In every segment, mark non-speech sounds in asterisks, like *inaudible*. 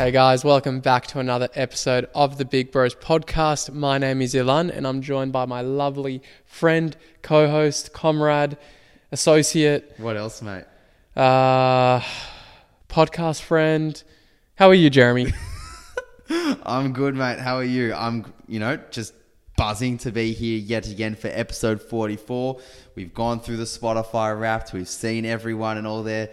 Hey guys, welcome back to another episode of the Big Bros podcast. My name is Ilan and I'm joined by my lovely friend, co host, comrade, associate, What else, mate? uh, podcast friend. How are you, Jeremy? *laughs* I'm good, mate. How are you? I'm, you know, just buzzing to be here yet again for episode 44. We've gone through the Spotify Wrapped. We've seen everyone and all their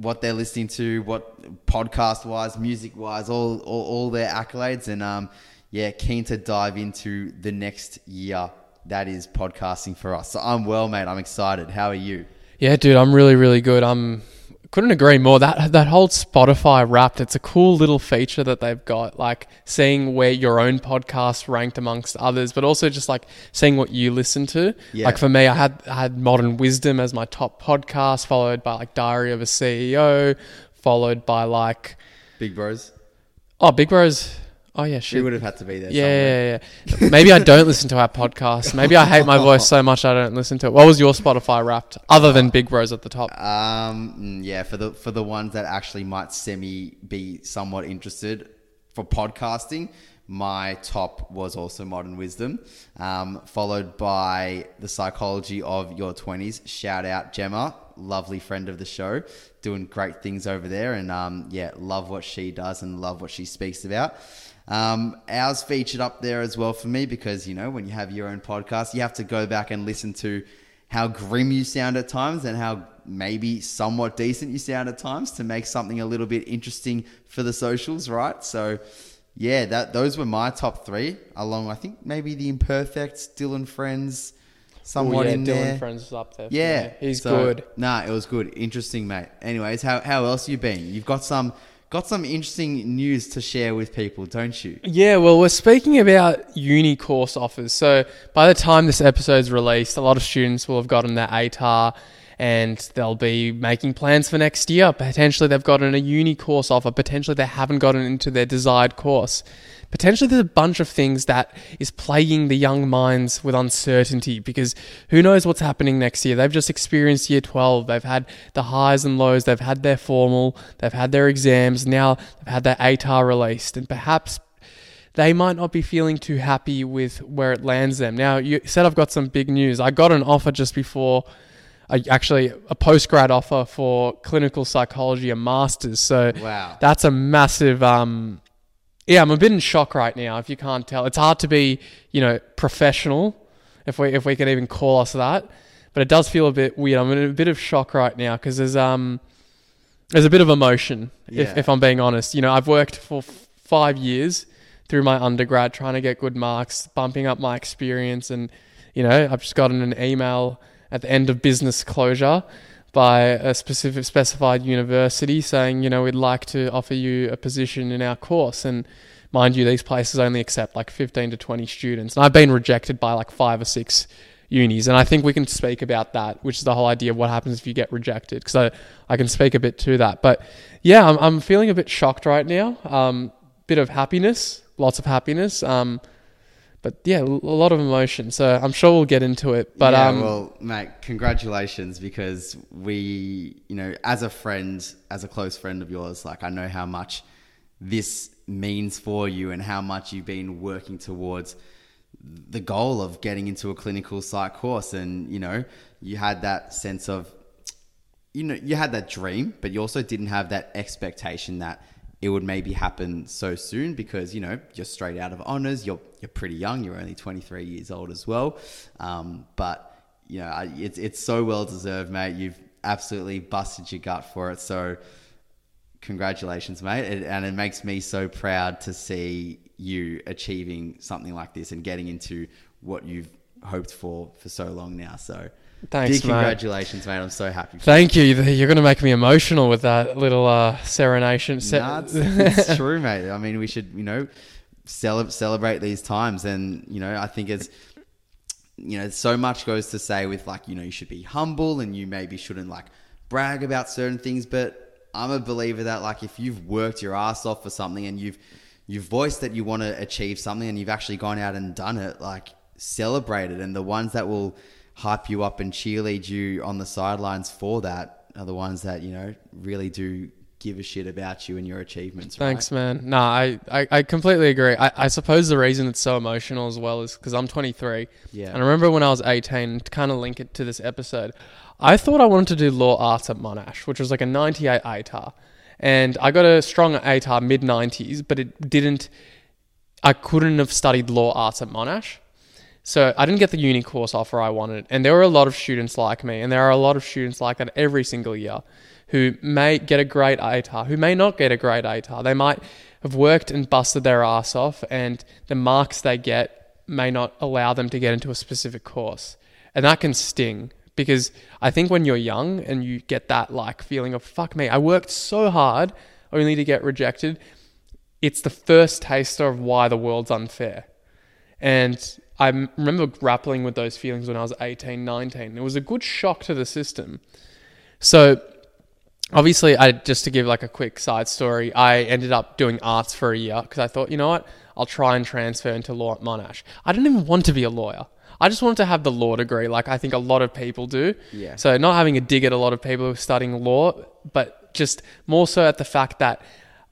what they're listening to, what podcast wise, music wise, all, all all their accolades, and um, yeah, keen to dive into the next year that is podcasting for us. So I'm well, mate. I'm excited. How are you? Yeah, dude, I'm really, really good. I'm couldn't agree more. That that whole Spotify Wrapped, it's a cool little feature that they've got. Like seeing where your own podcast ranked amongst others, but also just like seeing what you listen to. Yeah. Like for me, I had I had Modern Wisdom as my top podcast, followed by like Diary of a CEO, followed by like Big bros. oh Big Bros. Oh yeah, She would have had to be there. Yeah, yeah, yeah. Maybe I don't listen to our podcast. *laughs* Maybe I hate my voice so much I don't listen to it. What was your Spotify Wrapped other than Big Bros at the top? Um, mm, yeah, for the for the ones that actually might semi be somewhat interested for podcasting, my top was also Modern Wisdom, um, followed by the Psychology of Your Twenties. Shout out Gemma, lovely friend of the show, doing great things over there, and um, yeah, love what she does and love what she speaks about. Um, ours featured up there as well for me because you know when you have your own podcast, you have to go back and listen to how grim you sound at times and how maybe somewhat decent you sound at times to make something a little bit interesting for the socials, right? So, yeah, that those were my top three. Along, I think maybe the Imperfects, Dylan Friends, somewhat oh, yeah, in Dylan there. Friends is up there. Yeah, me. he's so- good. Nah, it was good, interesting, mate. Anyways, how how else you been? You've got some got some interesting news to share with people, don't you? Yeah, well, we're speaking about uni course offers. So by the time this episode's released, a lot of students will have gotten their ATAR and they'll be making plans for next year. Potentially they've gotten a uni course offer. Potentially they haven't gotten into their desired course. Potentially there's a bunch of things that is plaguing the young minds with uncertainty because who knows what's happening next year. They've just experienced year 12. They've had the highs and lows. They've had their formal. They've had their exams. Now they've had their ATAR released and perhaps they might not be feeling too happy with where it lands them. Now, you said I've got some big news. I got an offer just before, I actually, a post grad offer for clinical psychology, a master's. So Wow. that's a massive. Um, yeah, I'm a bit in shock right now. If you can't tell, it's hard to be, you know, professional, if we if we can even call us that. But it does feel a bit weird. I'm in a bit of shock right now because there's um there's a bit of emotion. Yeah. If if I'm being honest, you know, I've worked for f- five years through my undergrad trying to get good marks, bumping up my experience, and you know, I've just gotten an email at the end of business closure by a specific specified university saying, you know, we'd like to offer you a position in our course. And mind you, these places only accept like 15 to 20 students. And I've been rejected by like five or six unis. And I think we can speak about that, which is the whole idea of what happens if you get rejected. Because I, I can speak a bit to that. But yeah, I'm, I'm feeling a bit shocked right now. Um, bit of happiness, lots of happiness. Um, but yeah, a lot of emotion. So I'm sure we'll get into it. But yeah, um, well, mate, congratulations because we, you know, as a friend, as a close friend of yours, like I know how much this means for you and how much you've been working towards the goal of getting into a clinical psych course. And, you know, you had that sense of, you know, you had that dream, but you also didn't have that expectation that it would maybe happen so soon because you know you're straight out of honors. You're you're pretty young. You're only 23 years old as well. Um, but you know it's it's so well deserved, mate. You've absolutely busted your gut for it. So congratulations, mate. It, and it makes me so proud to see you achieving something like this and getting into what you've hoped for for so long now. So Thanks, big mate. congratulations, mate. I'm so happy. For Thank you. You're going to make me emotional with that little uh, serenation. Se- Nah, it's, it's *laughs* true, mate. I mean, we should, you know, cele- celebrate these times, and you know, I think it's, you know, so much goes to say with like, you know, you should be humble, and you maybe shouldn't like brag about certain things. But I'm a believer that like, if you've worked your ass off for something, and you've you've voiced that you want to achieve something, and you've actually gone out and done it, like celebrate it. And the ones that will hype you up and cheerlead you on the sidelines for that are the ones that you know really do give a shit about you and your achievements. Thanks, right? man. No, I, I, I completely agree. I, I suppose the reason it's so emotional as well is because I'm 23. Yeah. And I remember when I was 18, to kind of link it to this episode, I thought I wanted to do law arts at Monash, which was like a 98 ATAR. And I got a strong ATAR mid 90s, but it didn't, I couldn't have studied law arts at Monash. So I didn't get the uni course offer I wanted. And there were a lot of students like me, and there are a lot of students like that every single year who may get a great ATAR, who may not get a great ATAR. They might have worked and busted their ass off, and the marks they get may not allow them to get into a specific course. And that can sting because I think when you're young and you get that like feeling of fuck me, I worked so hard only to get rejected, it's the first taster of why the world's unfair. And I remember grappling with those feelings when I was 18, 19. It was a good shock to the system. So, obviously, I just to give like a quick side story, I ended up doing arts for a year because I thought, you know what, I'll try and transfer into law at Monash. I didn't even want to be a lawyer. I just wanted to have the law degree, like I think a lot of people do. Yeah. So, not having a dig at a lot of people who are studying law, but just more so at the fact that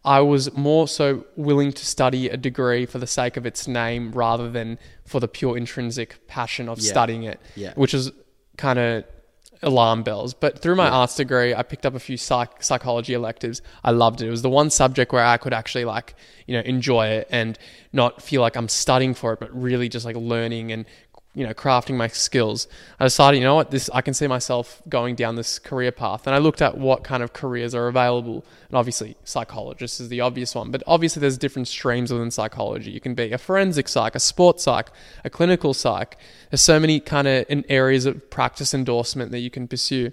I was more so willing to study a degree for the sake of its name rather than for the pure intrinsic passion of Yeah. studying it, Yeah. which is kind of alarm bells. But through my Yeah. arts degree, I picked up a few psych- psychology electives. I loved it. It was the one subject where I could actually like, you know, enjoy it and not feel like I'm studying for it, but really just like learning and you know, crafting my skills. I decided, you know what, this I can see myself going down this career path. And I looked at what kind of careers are available. And obviously, psychologist is the obvious one. But obviously, there's different streams within psychology. You can be a forensic psych, a sports psych, a clinical psych. There's so many kind of areas of practice endorsement that you can pursue.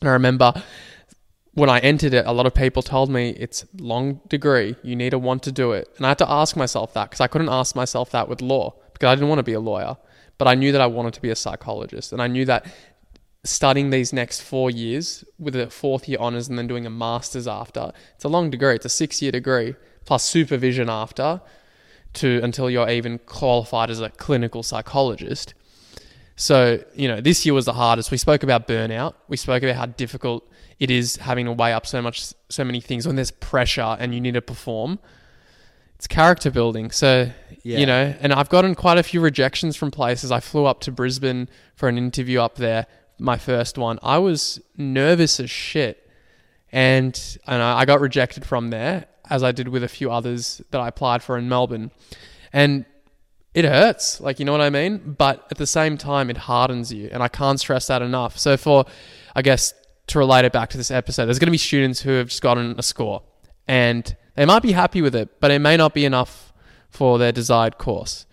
And I remember when I entered it, a lot of people told me it's long degree. You need to want to do it. And I had to ask myself that because I couldn't ask myself that with law because I didn't want to be a lawyer. But I knew that I wanted to be a psychologist. And I knew that studying these next four years with a fourth year honors and then doing a master's after, it's a long degree. It's a six year degree plus supervision after to until you're even qualified as a clinical psychologist. So, you know, this year was the hardest. We spoke about burnout. We spoke about how difficult it is having to weigh up so much, so many things when there's pressure and you need to perform. It's character building. So, Yeah. you know, and I've gotten quite a few rejections from places. I flew up to Brisbane for an interview up there, my first one. I was nervous as shit. And, and I I got rejected from there, as I did with a few others that I applied for in Melbourne. And it hurts, like you know what I mean. But at the same time, it hardens you, and I can't stress that enough. So for, I guess, to relate it back to this episode, there's going to be students who have just gotten a score, and they might be happy with it, but it may not be enough for their desired course.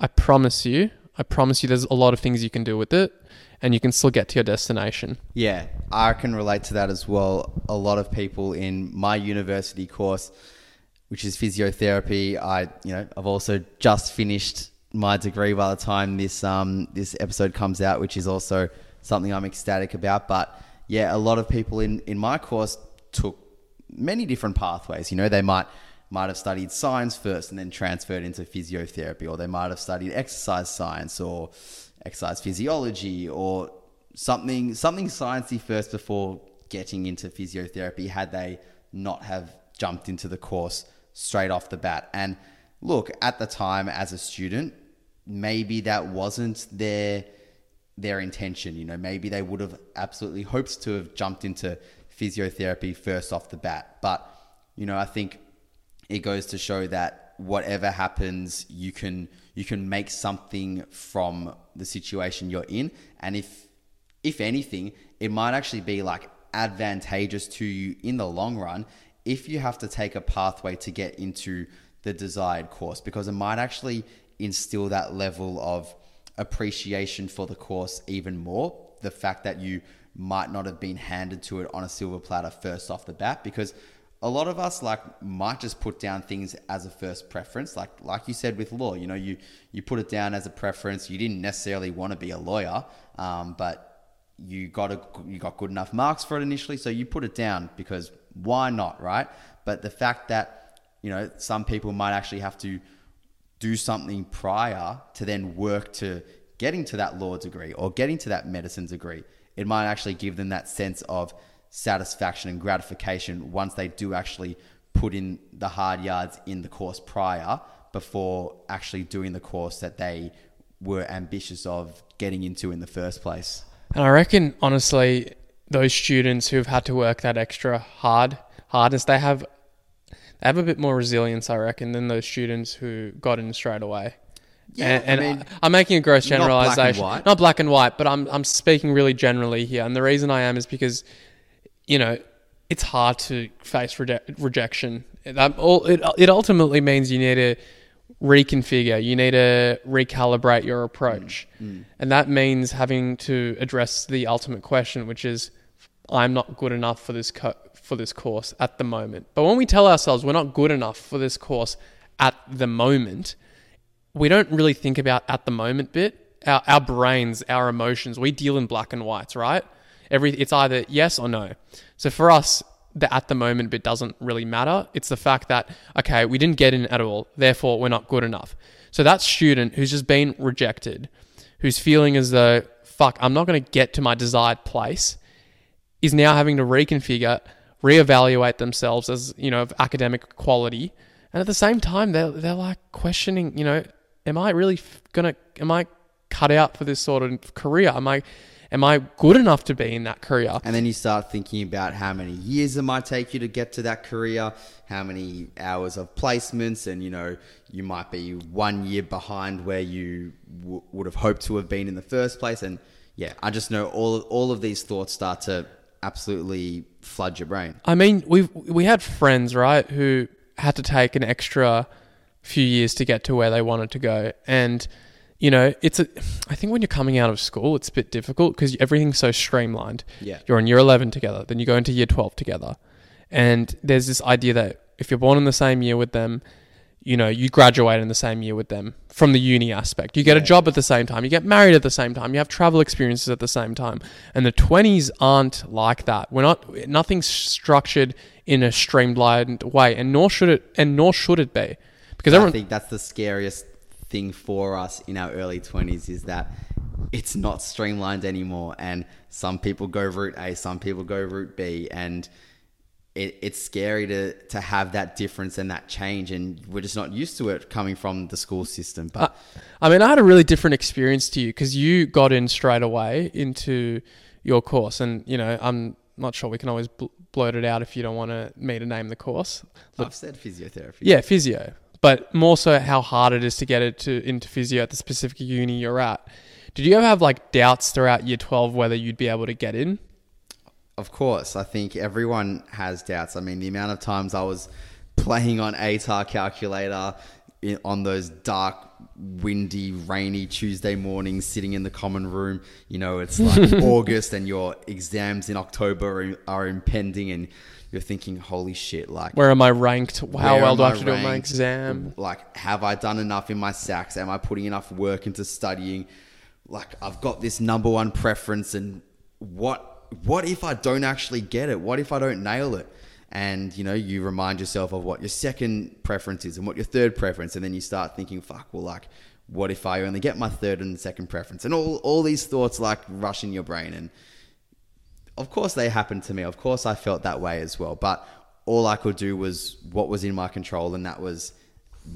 I promise you, I promise you, there's a lot of things you can do with it, and you can still get to your destination. Yeah, I can relate to that as well. A lot of people in my university course, which is physiotherapy, I you know I've also just finished my degree by the time this um this episode comes out, which is also something I'm ecstatic about. But yeah, a lot of people in in my course took many different pathways. You know, they might might have studied science first and then transferred into physiotherapy, or they might have studied exercise science or exercise physiology or something something sciencey first before getting into physiotherapy had they not have jumped into the course straight off the bat. And look, at the time as a student, maybe that wasn't their their intention. You know, maybe they would have absolutely hoped to have jumped into physiotherapy first off the bat. But, you know, I think it goes to show that whatever happens, you can you can make something from the situation you're in. And if if anything, it might actually be like advantageous to you in the long run if you have to take a pathway to get into the desired course because it might actually instill that level of appreciation for the course even more. The fact that you might not have been handed to it on a silver platter first off the bat because a lot of us like might just put down things as a first preference. Like like you said with law you know you you put it down as a preference. You didn't necessarily want to be a lawyer um, but you got a you got good enough marks for it initially so you put it down because why not right? But the fact that you know some people might actually have to do something prior to then work to getting to that law degree or getting to that medicine degree it might actually give them that sense of satisfaction and gratification once they do actually put in the hard yards in the course prior before actually doing the course that they were ambitious of getting into in the first place. And I reckon, honestly, those students who've had to work that extra hard hardness, they have they have a bit more resilience, I reckon, than those students who got in straight away. Yeah, and, and I mean, I, am making a gross not black generalization, not black and white, but I'm I'm speaking really generally here. And the reason I am is because, you know, it's hard to face reje- rejection. That all it it ultimately means you need to reconfigure, you need to recalibrate your approach, Mm, and that means having to address the ultimate question, which is, I'm not good enough for this co- for this course at the moment. But when we tell ourselves we're not good enough for this course at the moment, we don't really think about at the moment bit. Our, our brains, our emotions, we deal in black and whites, right? Every it's either yes or no. So for us, the at the moment bit doesn't really matter. It's the fact that okay, we didn't get in at all, therefore we're not good enough. So that student who's just been rejected, who's feeling as though fuck, I'm not going to get to my desired place, is now having to reconfigure, reevaluate themselves as you know of academic quality, and at the same time they're they're like questioning, you know, am I really f- gonna, am I cut out for this sort of career? Am I, am I good enough to be in that career? And then you start thinking about how many years it might take you to get to that career, how many hours of placements, and you know, you might be one year behind where you w- would have hoped to have been in the first place. And yeah, I just know all all of these thoughts start to absolutely flood your brain. I mean, we we had friends, right, who had to take an extra few years to get to where they wanted to go, and you know, it's a. I think when you're coming out of school, it's a bit difficult because everything's so streamlined. Yeah. you're in year eleven together, then you go into year twelve together, and there's this idea that if you're born in the same year with them, you know, you graduate in the same year with them from the uni aspect. You get a job at the same time, you get married at the same time, you have travel experiences at the same time. And the 20s aren't like that. We're not nothing's structured in a streamlined way and nor should it and nor should it be. Because I everyone think that's the scariest thing for us in our early 20s is that it's not streamlined anymore. And some people go route A, some people go route B. And it, it's scary to, to have that difference and that change. And we're just not used to it coming from the school system. But I mean, I had a really different experience to you because you got in straight away into your course, and you know, I'm not sure we can always bl- blurt it out if you don't want to me to name the course. I've said physiotherapy. Yeah, physio, but more so how hard it is to get it to into physio at the specific uni you're at. Did you ever have like doubts throughout year 12 whether you'd be able to get in? Of course, I think everyone has doubts. I mean, the amount of times I was playing on ATAR calculator in, on those dark, windy, rainy Tuesday mornings, sitting in the common room. You know, it's like *laughs* August and your exams in October are, are impending, and you're thinking, "Holy shit!" Like, Where am I ranked? How where well do I have to do on my ranked? exam? Like, have I done enough in my SACs? Am I putting enough work into studying? Like, I've got this number one preference, and what what if I don't actually get it? What if I don't nail it? And you know, you remind yourself of what your second preference is and what your third preference, and then you start thinking, "Fuck, well, like, what if I only get my third and second preference?" And all all these thoughts like rush in your brain, and of course they happened to me. Of course I felt that way as well. But all I could do was what was in my control, and that was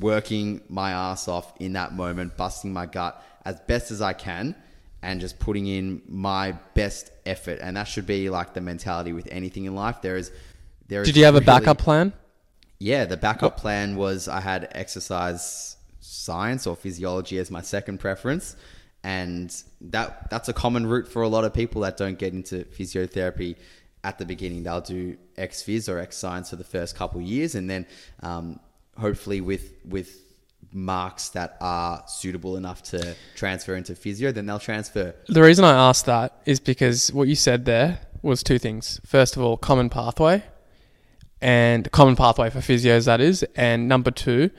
working my ass off in that moment, busting my gut as best as I can, and just putting in my best effort. And that should be like the mentality with anything in life. There is, there is. Did you have a backup plan? yeah, the backup plan was I had exercise science or physiology as my second preference, and that that's a common route for a lot of people that don't get into physiotherapy at the beginning. They'll do ex phys or ex science for the first couple years, and then um, hopefully with with marks that are suitable enough to transfer into physio, then they'll transfer. The reason I asked that is because what you said there was two things. First of all, common pathway, and common pathway for physios, that is. And number two,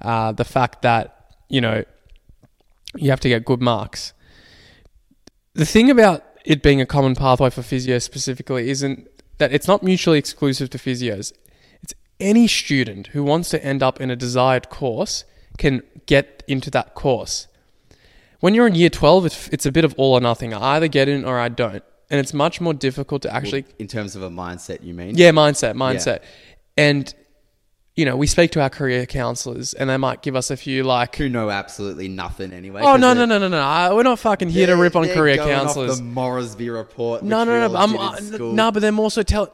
uh, the fact that, you know, you have to get good marks. The thing about it being a common pathway for physio specifically isn't that it's not mutually exclusive to physios. It's any student who wants to end up in a desired course can get into that course when you're in year 12 it's, it's a bit of all or nothing i either get in or i don't and it's much more difficult to actually in terms of a mindset, you mean? yeah, mindset, mindset. And you know, we speak to our career counselors and they might give us a few like Who know absolutely nothing anyway. Oh no, no, no, no, no. I- We're not fucking here to rip on they're career going off counselors. The Moresby report. No, no, no. but I'm, no, but they're also tell.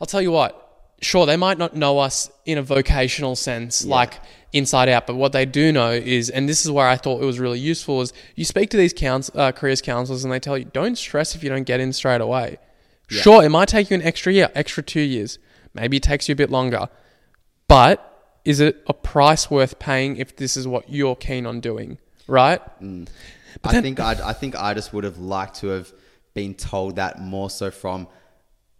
I'll tell you what. Sure, they might not know us in a vocational sense, like inside out. But what they do know is, and this is where I thought it was really useful, is you speak to these couns- uh, careers counselors, and they tell you, don't stress if you don't get in straight away. Sure, it might take you an extra year, extra two years. Maybe it takes you a bit longer, but is it a price worth paying if this is what you're keen on doing? Right? Mm. I then- think I, I think I just would have liked to have been told that more so from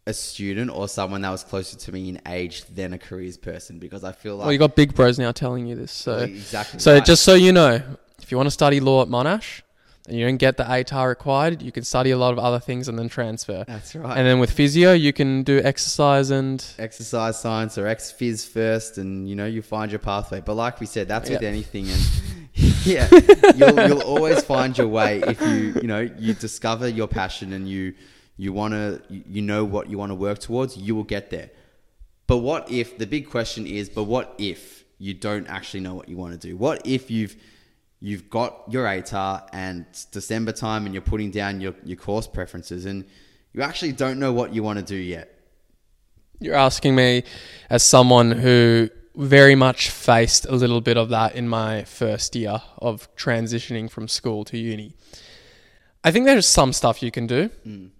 a student or someone that was closer to me in age than a careers person because I feel like Well, you got big bros now telling you this. So, exactly so right. just so you know, if you want to study law at Monash and you don't get the ATAR required, you can study a lot of other things and then transfer. that's right. And then with physio, you can do exercise and exercise science or ex phys first, and you know you find your pathway. But like we said, that's with anything, and *laughs* yeah, *laughs* you'll, you'll always find your way if you you know you discover your passion and you you want to you you know what you want to work towards. You will get there. But what if the big question is? But what if you don't actually know what you want to do? What if you've you've got your ATAR and it's December time and you're putting down your, your course preferences and you actually don't know what you want to do yet? you're asking me as someone who very much faced a little bit of that in my first year of transitioning from school to uni. I think there's some stuff you can do.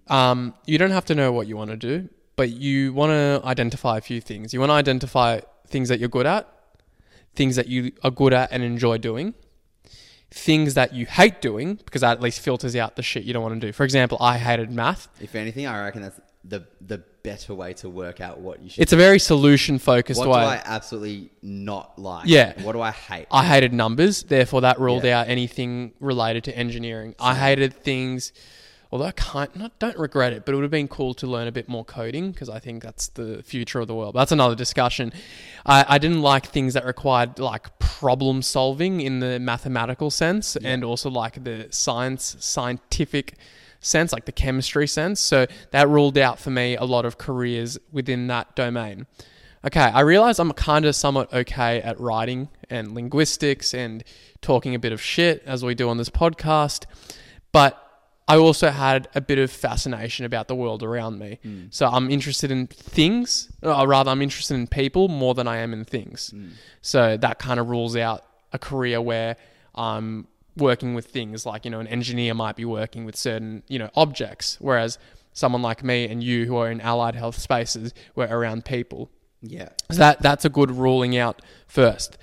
Um, you don't have to know what you want to do, but you want to identify a few things. You want to identify things that you're good at, things that you are good at and enjoy doing, things that you hate doing, because that at least filters out the shit you don't want to do. For example, I hated math. If anything, I reckon that's the the better way to work out what you should. It's a very solution focused way. what do I absolutely not like? Yeah. What do I hate? I hated numbers, therefore that ruled Yeah. out anything related to engineering. I hated things, although I can't, not, don't regret it, but it would have been cool to learn a bit more coding because I think that's the future of the world. That's another discussion. I, I didn't like things that required like problem solving in the mathematical sense and also like the science, scientific sense, like the chemistry sense. So that ruled out for me a lot of careers within that domain. Okay, I realize I'm kind of somewhat okay at writing and linguistics and talking a bit of shit as we do on this podcast, but I also had a bit of fascination about the world around me. Mm. So I'm interested in things, uh, or rather, I'm interested in people more than I am in things. Mm. So that kind of rules out a career where I'm working with things like, you know, an engineer might be working with certain, you know, objects, whereas someone like me and you who are in allied health spaces, we're around people. yeah. So that that's a good ruling out first.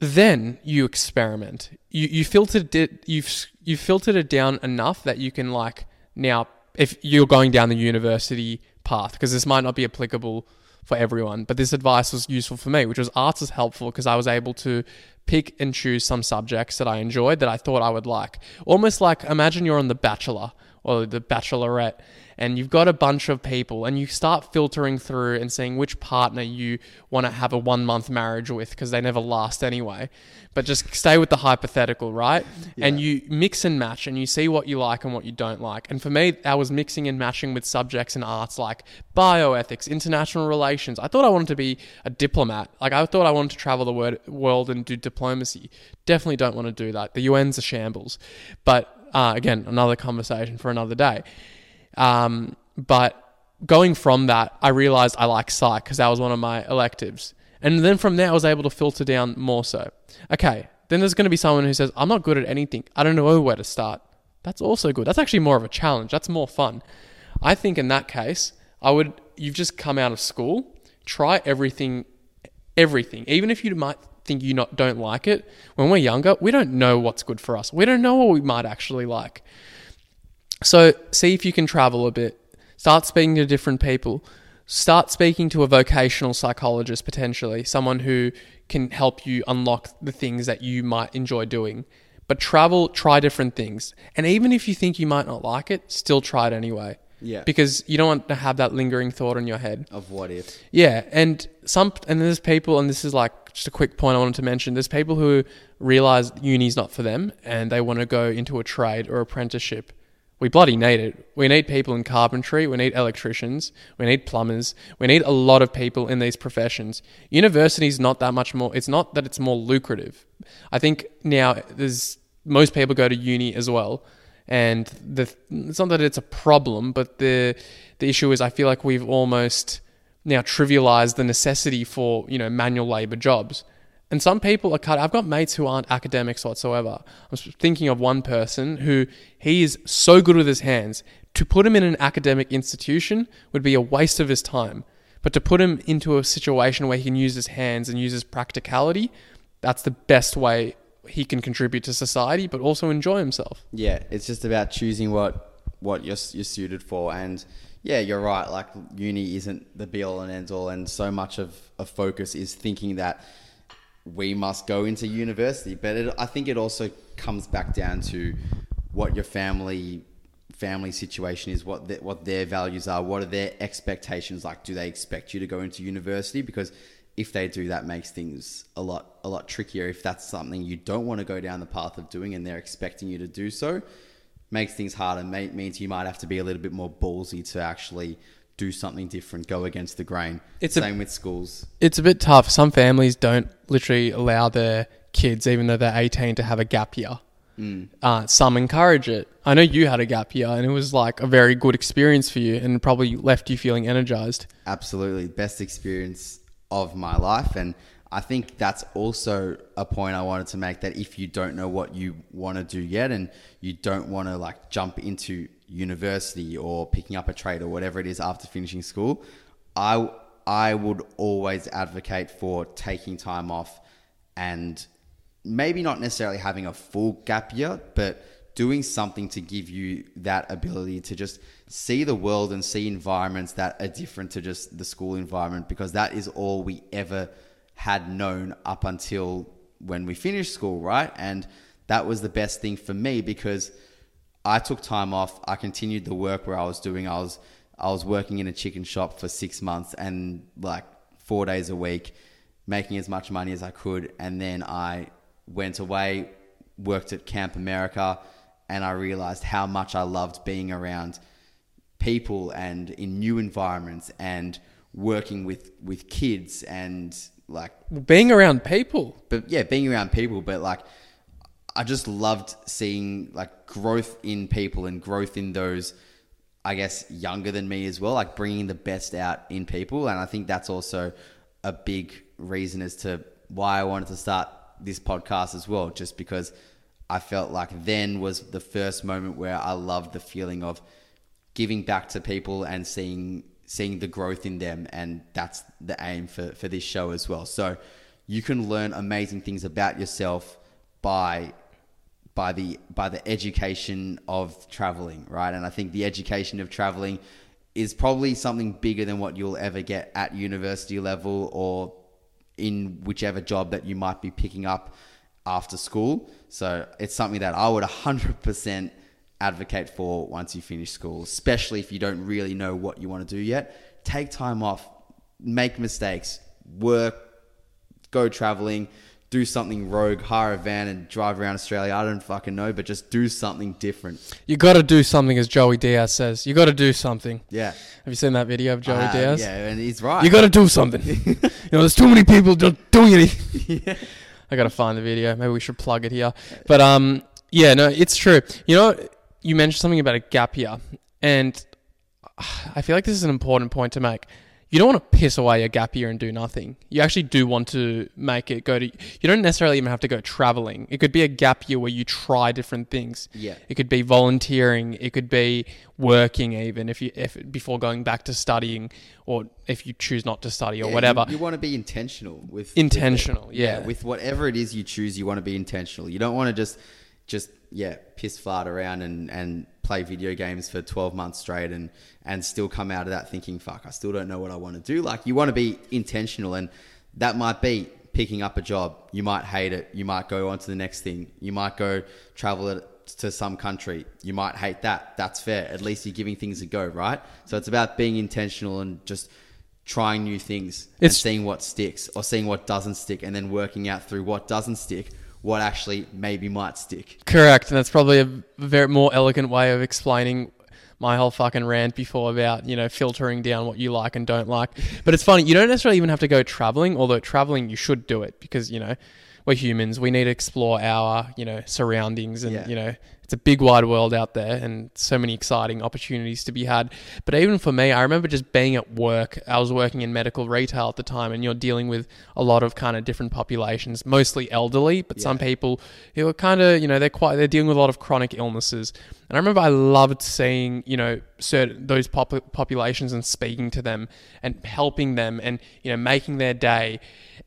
Then you experiment. You you filtered it. You've you filtered it down enough that you can like now if you're going down the university path because this might not be applicable for everyone, but this advice was useful for me, which was arts is helpful because I was able to pick and choose some subjects that I enjoyed that I thought I would like. Almost like imagine you're on The Bachelor or The Bachelorette and you've got a bunch of people and you start filtering through and seeing which partner you want to have a one month marriage with because they never last anyway. But just stay with the hypothetical, right? And you mix and match and you see what you like and what you don't like. And for me, I was mixing and matching with subjects and arts like bioethics, international relations. I thought I wanted to be a diplomat. Like I thought I wanted to travel the word, world and do diplomacy. Definitely don't want to do that. The UN's a shambles. But uh, again, another conversation for another day. Um, but going from that, I realized I like psych because that was one of my electives. And then from there, I was able to filter down more so. Okay, then there's going to be someone who says, I'm not good at anything. I don't know where to start. That's also good. That's actually more of a challenge. That's more fun. I think in that case, I would, you've just come out of school, try everything, everything. Even if you might think you not, don't like it, when we're younger, we don't know what's good for us. We don't know what we might actually like. So see if you can travel a bit. Start speaking to different people. Start speaking to a vocational psychologist potentially, someone who can help you unlock the things that you might enjoy doing. But travel, try different things. And even if you think you might not like it, still try it anyway. Yeah. Because you don't want to have that lingering thought in your head. Of what if? Yeah, and some and there's people, and this is like just a quick point I wanted to mention. There's people who realize uni's not for them, and they want to go into a trade or apprenticeship, We bloody need it. We need people in carpentry. We need electricians. We need plumbers. We need a lot of people in these professions. University is not that much more. It's not that it's more lucrative. I think now there's most people go to uni as well, and the it's not that it's a problem, but the the issue is I feel like we've almost now trivialized the necessity for you know manual labor jobs. And some people are cut. I've got mates who aren't academics whatsoever. I'm thinking of one person who he is so good with his hands. To put him in an academic institution would be a waste of his time. But to put him into a situation where he can use his hands and use his practicality, that's the best way he can contribute to society, but also enjoy himself. Yeah, it's just about choosing what what you're you're suited for, and yeah, you're right. Like uni isn't the be all and end all, and so much of a focus is thinking that we must go into university. But it, I think it also comes back down to what your family family situation is, what the, what their values are, what are their expectations like. Do they expect you to go into university? Because if they do, that makes things a lot a lot trickier. If that's something you don't want to go down the path of doing, and they're expecting you to do so, makes things harder. May, means you might have to be a little bit more ballsy to actually do something different, go against the grain. It's a- Same with schools. It's a bit tough. Some families don't literally allow their kids, even though they're 18, to have a gap year. Uh, some encourage it. I know you had a gap year, and it was like a very good experience for you, and probably left you feeling energized. absolutely best experience of my life and i think that's also a point i wanted to make that if you don't know what you want to do yet and you don't want to like jump into university or picking up a trade or whatever it is after finishing school i i would always advocate for taking time off and maybe not necessarily having a full gap year, but doing something to give you that ability to just see the world and see environments that are different to just the school environment because that is all we ever had known up until when we finished school, right? And that was the best thing for me because I took time off. I continued the work where I was doing. I was I was working in a chicken shop for six months and like four days a week, making as much money as I could. And then I went away, worked at Camp America, and I realized how much I loved being around people and in new environments and working with with kids and like Being around people. but yeah, being around people, but like I just loved seeing like growth in people and growth in those I guess younger than me as well, like bringing the best out in people. And I think that's also a big reason as to why I wanted to start this podcast as well just because I felt like then was the first moment where I loved the feeling of giving back to people and seeing seeing the growth in them. And that's the aim for, for this show as well. So you can learn amazing things about yourself by by the by the education of traveling right and i think the education of traveling is probably something bigger than what you'll ever get at university level or in whichever job that you might be picking up after school. So it's something that I would 100% advocate for once you finish school, especially if you don't really know what you want to do yet. Take time off, make mistakes, work, go traveling, do something rogue, hire a van and drive around Australia. I don't fucking know, but just do something different. You got to do something, as Joey Diaz says. You got to do something. Yeah. Have you seen that video of Joey Uh, Diaz? Yeah, and he's right. You got to do something. *laughs* you know, there's too many people just doing it. *laughs* I got to find the video. Maybe we should plug it here. But um, yeah, no, it's true. You know, you mentioned something about a gap year, and *sighs* I feel like this is an important point to make. You don't want to piss away a gap year and do nothing. You actually do want to make it go to. You don't necessarily even have to go traveling. It could be a gap year where you try different things. Yeah. It could be volunteering. It could be working, even if you if before going back to studying, or if you choose not to study or Yeah, whatever. You, want to be intentional with with it. Intentional, yeah. With whatever it is you choose, you want to be intentional. You don't want to just just yeah piss fart around and and play video games for 12 months straight and and still come out of that thinking fuck I still don't know what I want to do. Like you want to be intentional and that might be picking up a job. You might hate it. You might go on to the next thing. You might go travel it to some country. You might hate that. That's fair. At least you're giving things a go, right? So it's about being intentional and just trying new things and seeing what sticks or seeing what doesn't stick and then working out through what doesn't stick what actually maybe might stick. Correct, and that's probably a very more elegant way of explaining my whole fucking rant before about you know filtering down what you like and don't like. But it's funny, you don't necessarily even have to go traveling. Although traveling, you should do it because you know we're humans. We need to explore our you know surroundings and Yeah. you know it's a big wide world out there and so many exciting opportunities to be had. But even for me, I remember just being at work. I was working in medical retail at the time, and you're dealing with a lot of kind of different populations, mostly elderly, but some people who are kind of you know they're quite they're dealing with a lot of chronic illnesses. And I remember I loved seeing you know certain those pop- populations and speaking to them and helping them and you know making their day.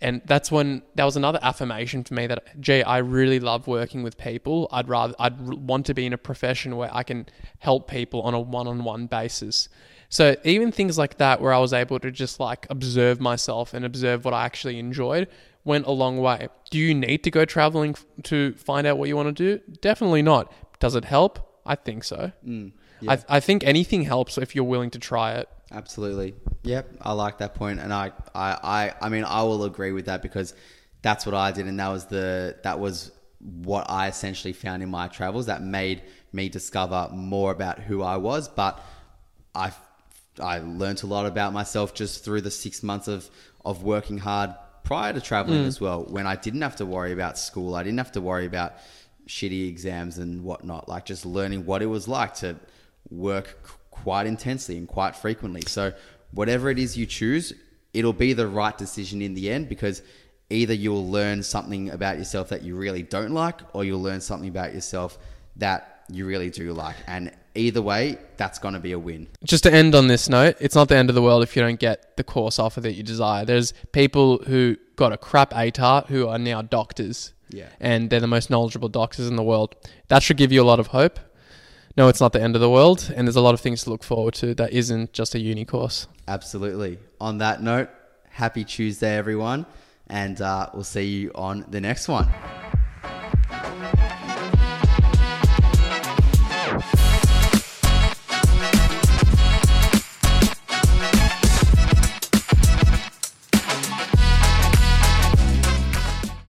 And that's when that was another affirmation for me that gee, I really love working with people. I'd rather I'd want to be in a profession where I can help people on a one-on-one basis. So even things like that, where I was able to just like observe myself and observe what I actually enjoyed, went a long way. Do you need to go traveling to find out what you want to do? Definitely not. Does it help? I think so. Mm, I, I think anything helps if you're willing to try it. Absolutely. Yep, I like that point, and I, I, I, I mean, I will agree with that because that's what I did, and that was the that was what I essentially found in my travels that made me discover more about who I was. But I, I learned a lot about myself just through the six months of of working hard prior to traveling mm. as well. When I didn't have to worry about school, I didn't have to worry about shitty exams and whatnot. Like just learning what it was like to work quite intensely and quite frequently. So, whatever it is you choose, it'll be the right decision in the end because either you'll learn something about yourself that you really don't like, or you'll learn something about yourself that you really do like. And either way, that's going to be a win. just to end on this note, it's not the end of the world if you don't get the course offer that you desire. There's people who got a crap ATAR who are now doctors. Yeah. And they're the most knowledgeable doctors in the world. That should give you a lot of hope. No, it's not the end of the world, and there's a lot of things to look forward to that isn't just a uni course. Absolutely. On that note, happy Tuesday, everyone and uh, we'll see you on the next one.